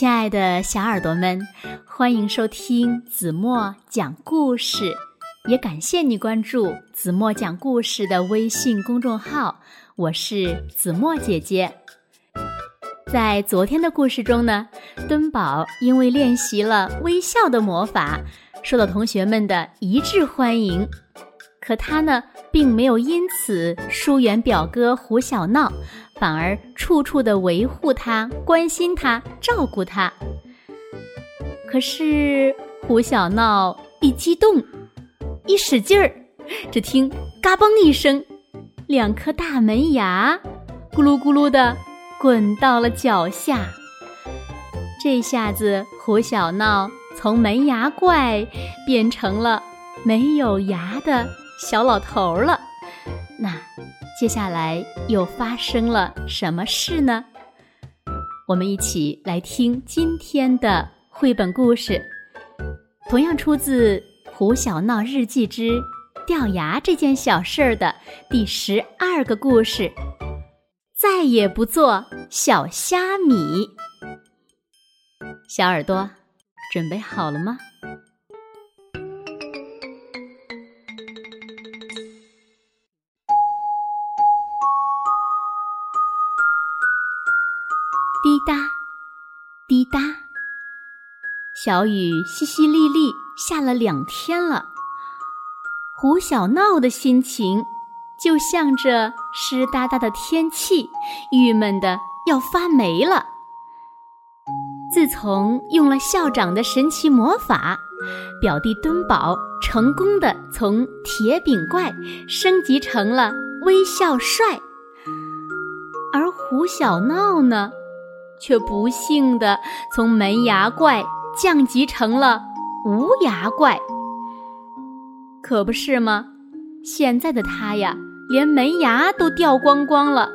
亲爱的小耳朵们，欢迎收听子墨讲故事，也感谢你关注子墨讲故事的微信公众号。我是子墨姐姐。在昨天的故事中呢，敦宝因为练习了微笑的魔法，受到同学们的一致欢迎。可他呢，并没有因此疏远表哥胡小闹。反而处处的维护他、关心他、照顾他。可是胡小闹一激动，一使劲儿，只听“嘎嘣”一声，两颗大门牙咕噜咕噜的滚到了脚下。这下子胡小闹从门牙怪变成了没有牙的小老头了。那。接下来又发生了什么事呢？我们一起来听今天的绘本故事，同样出自《胡小闹日记之掉牙这件小事儿》的第十二个故事。再也不做小虾米，小耳朵准备好了吗？小雨淅淅沥沥下了两天了。胡小闹的心情就像这湿哒哒的天气，郁闷的要发霉了。自从用了校长的神奇魔法，表弟敦宝成功的从铁饼怪升级成了微笑帅，而胡小闹呢？却不幸的从门牙怪降级成了无牙怪，可不是吗？现在的他呀，连门牙都掉光光了，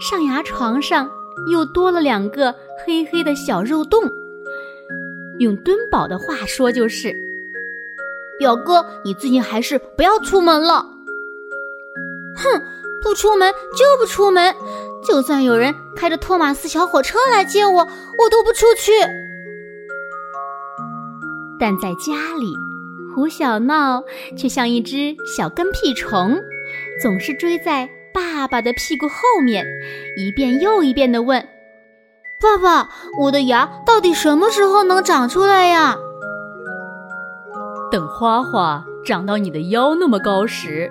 上牙床上又多了两个黑黑的小肉洞。用敦宝的话说就是：表哥，你最近还是不要出门了。哼，不出门就不出门。就算有人开着托马斯小火车来接我，我都不出去。但在家里，胡小闹却像一只小跟屁虫，总是追在爸爸的屁股后面，一遍又一遍地问：“爸爸，我的牙到底什么时候能长出来呀？”等花花长到你的腰那么高时。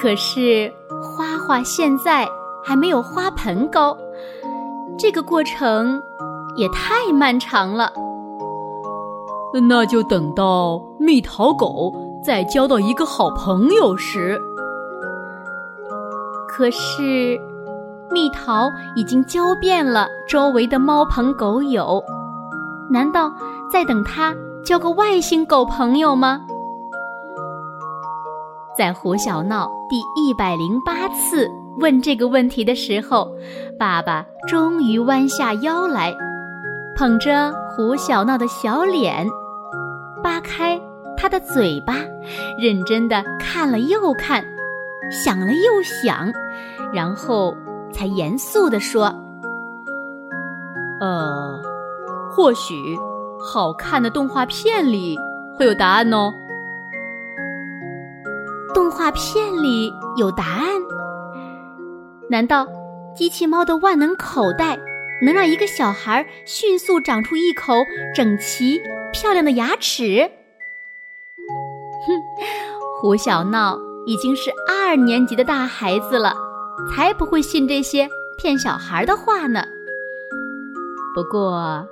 可是。花花现在还没有花盆高，这个过程也太漫长了。那就等到蜜桃狗再交到一个好朋友时。可是，蜜桃已经交遍了周围的猫朋狗友，难道在等它交个外星狗朋友吗？在胡小闹第一百零八次问这个问题的时候，爸爸终于弯下腰来，捧着胡小闹的小脸，开他的嘴巴，认真的看了又看，想了又想，然后才严肃地说：“呃，或许好看的动画片里会有答案哦。”动画片里有答案？难道机器猫的万能口袋能让一个小孩迅速长出一口整齐漂亮的牙齿？哼，胡小闹已经是二年级的大孩子了，才不会信这些骗小孩的话呢。不过，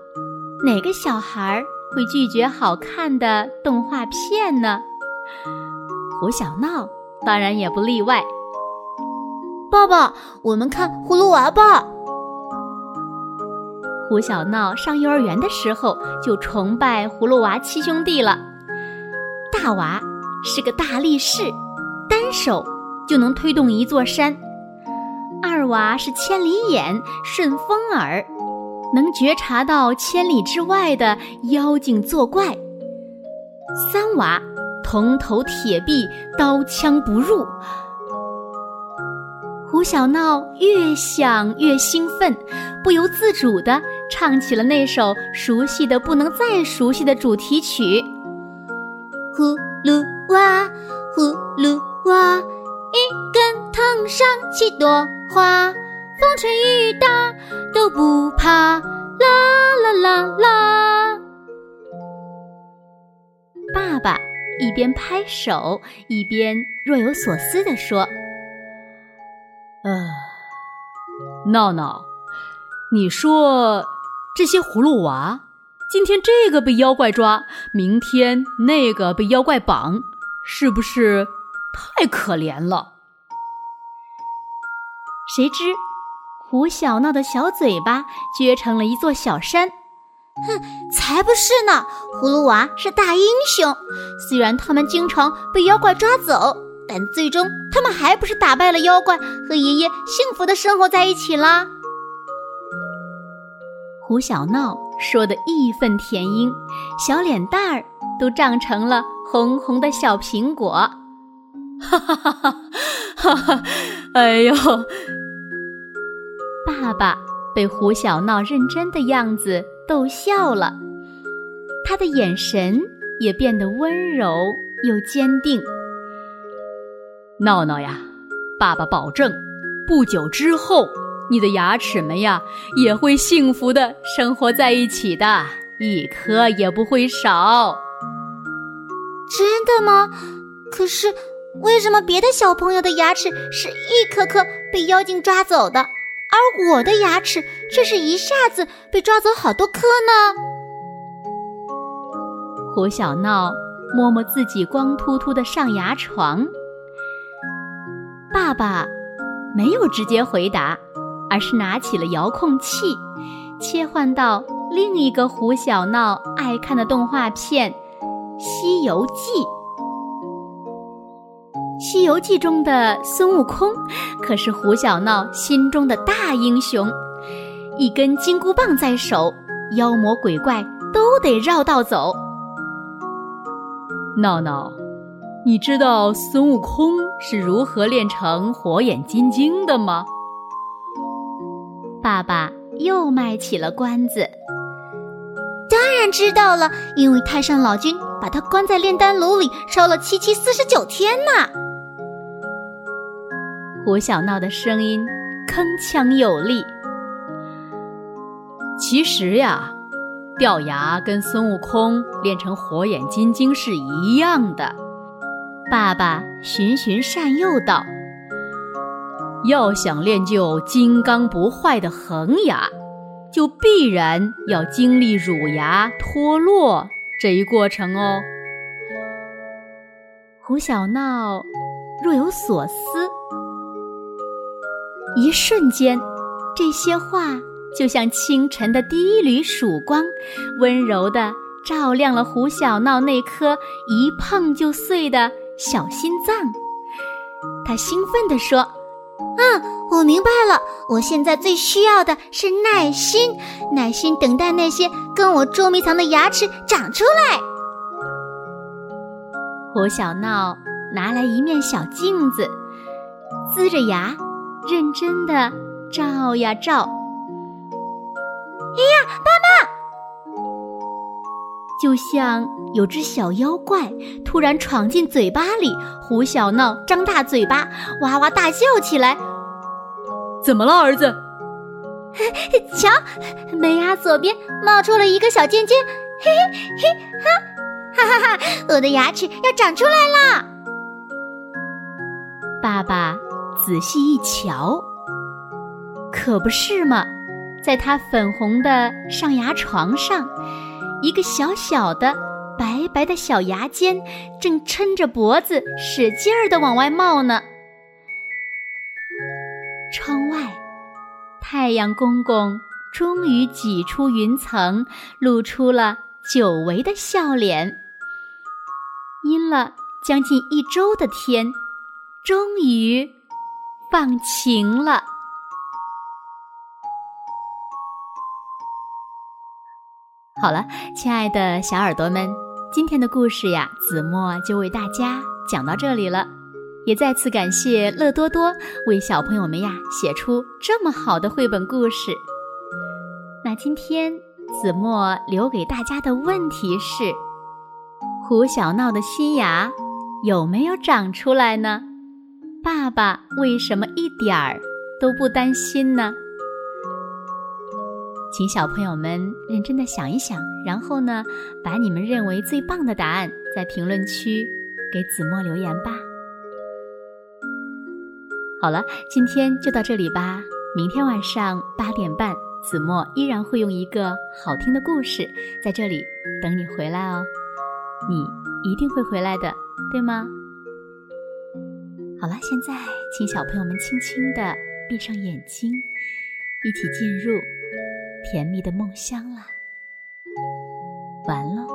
哪个小孩会拒绝好看的动画片呢？胡小闹当然也不例外。爸爸，我们看葫芦娃吧。胡小闹上幼儿园的时候就崇拜葫芦娃七兄弟了。大娃是个大力士，单手就能推动一座山；二娃是千里眼、顺风耳，能觉察到千里之外的妖精作怪；三娃。铜头铁臂，刀枪不入。胡小闹越想越兴奋，不由自主地唱起了那首熟悉的不能再熟悉的主题曲：葫芦娃，葫芦娃，一根藤上七朵花，风吹雨打都不怕，啦啦啦啦。爸爸一边拍手，一边若有所思地说：“呃，闹闹，你说这些葫芦娃，今天这个被妖怪抓，明天那个被妖怪绑，是不是太可怜了？”谁知胡小闹的小嘴巴撅成了一座小山。哼，才不是呢！葫芦娃是大英雄，虽然他们经常被妖怪抓走，但最终他们还不是打败了妖怪，和爷爷幸福的生活在一起啦。胡小闹说的义愤填膺，小脸蛋儿都长成了红红的小苹果。哈哈哈哈哈哈！哎呦，爸爸被胡小闹认真的样子。逗笑了，他的眼神也变得温柔又坚定。闹闹呀，爸爸保证，不久之后，你的牙齿们呀也会幸福的生活在一起的，一颗也不会少。真的吗？可是为什么别的小朋友的牙齿是一颗颗被妖精抓走的？而我的牙齿却是一下子被抓走好多颗呢。胡小闹摸摸自己光秃秃的上牙床，爸爸没有直接回答，而是拿起了遥控器，切换到另一个胡小闹爱看的动画片《西游记》。《西游记》中的孙悟空可是胡小闹心中的大英雄，一根金箍棒在手，妖魔鬼怪都得绕道走。闹闹，你知道孙悟空是如何练成火眼金睛的吗？爸爸又卖起了关子。当然知道了，因为太上老君把他关在炼丹炉里烧了七七四十九天呢。胡小闹的声音铿锵有力。其实呀，掉牙跟孙悟空练成火眼金睛是一样的。爸爸循循善诱道：“要想练就金刚不坏的恒牙，就必然要经历乳牙脱落这一过程哦。”胡小闹若有所思。一瞬间，这些话就像清晨的第一缕曙光，温柔地照亮了胡小闹那颗一碰就碎的小心脏。他兴奋地说：“嗯，我明白了，我现在最需要的是耐心，耐心等待那些跟我捉迷藏的牙齿长出来。”胡小闹拿来一面小镜子，呲着牙。认真的照呀照，哎呀，爸妈！就像有只小妖怪突然闯进嘴巴里，胡小闹张大嘴巴，哇哇大笑起来。怎么了，儿子？瞧，门牙左边冒出了一个小尖尖，嘿嘿嘿哈，哈哈哈！我的牙齿要长出来了。爸爸。仔细一瞧，可不是嘛！在他粉红的上牙床上，一个小小的、白白的小牙尖正抻着脖子，使劲儿的往外冒呢。窗外，太阳公公终于挤出云层，露出了久违的笑脸。阴了将近一周的天，终于。放晴了。好了，亲爱的小耳朵们，今天的故事呀，子墨就为大家讲到这里了。也再次感谢乐多多为小朋友们呀写出这么好的绘本故事。那今天子墨留给大家的问题是：胡小闹的新牙有没有长出来呢？爸爸为什么一点儿都不担心呢？请小朋友们认真的想一想，然后呢，把你们认为最棒的答案在评论区给子墨留言吧。好了，今天就到这里吧。明天晚上八点半，子墨依然会用一个好听的故事在这里等你回来哦。你一定会回来的，对吗？好了，现在请小朋友们轻轻的闭上眼睛，一起进入。甜蜜的梦乡啦，完了。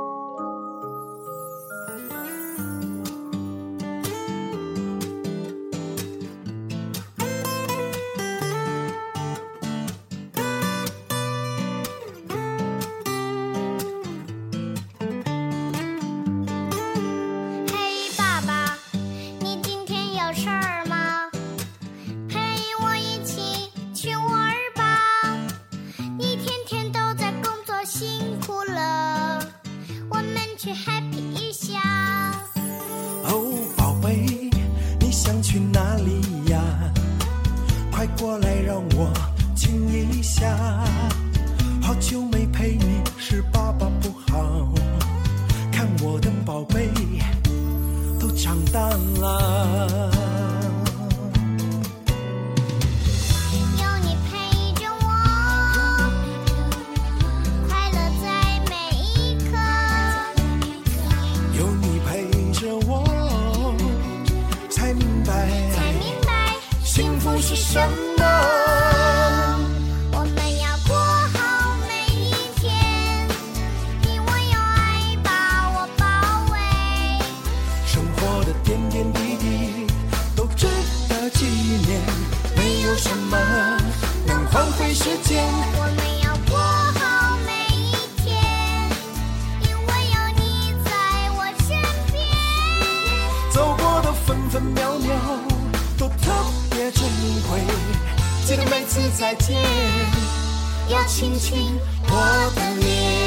亲亲我的脸。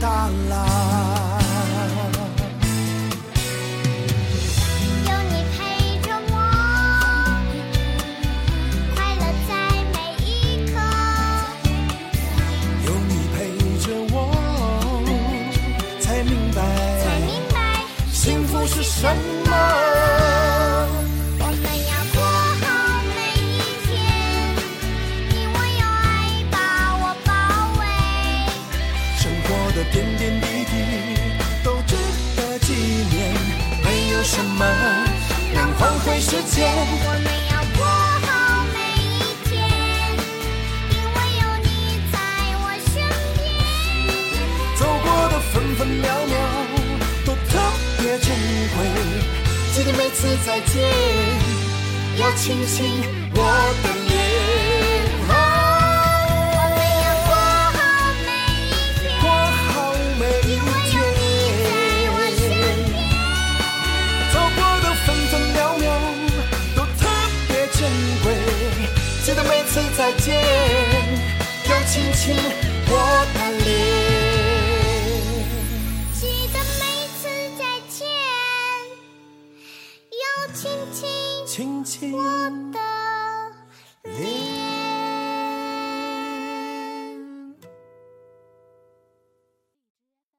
大浪时间，我们要过好每一天，因为有你在我身边。走过的分分秒秒都特别珍贵，记得每次再见要亲亲我的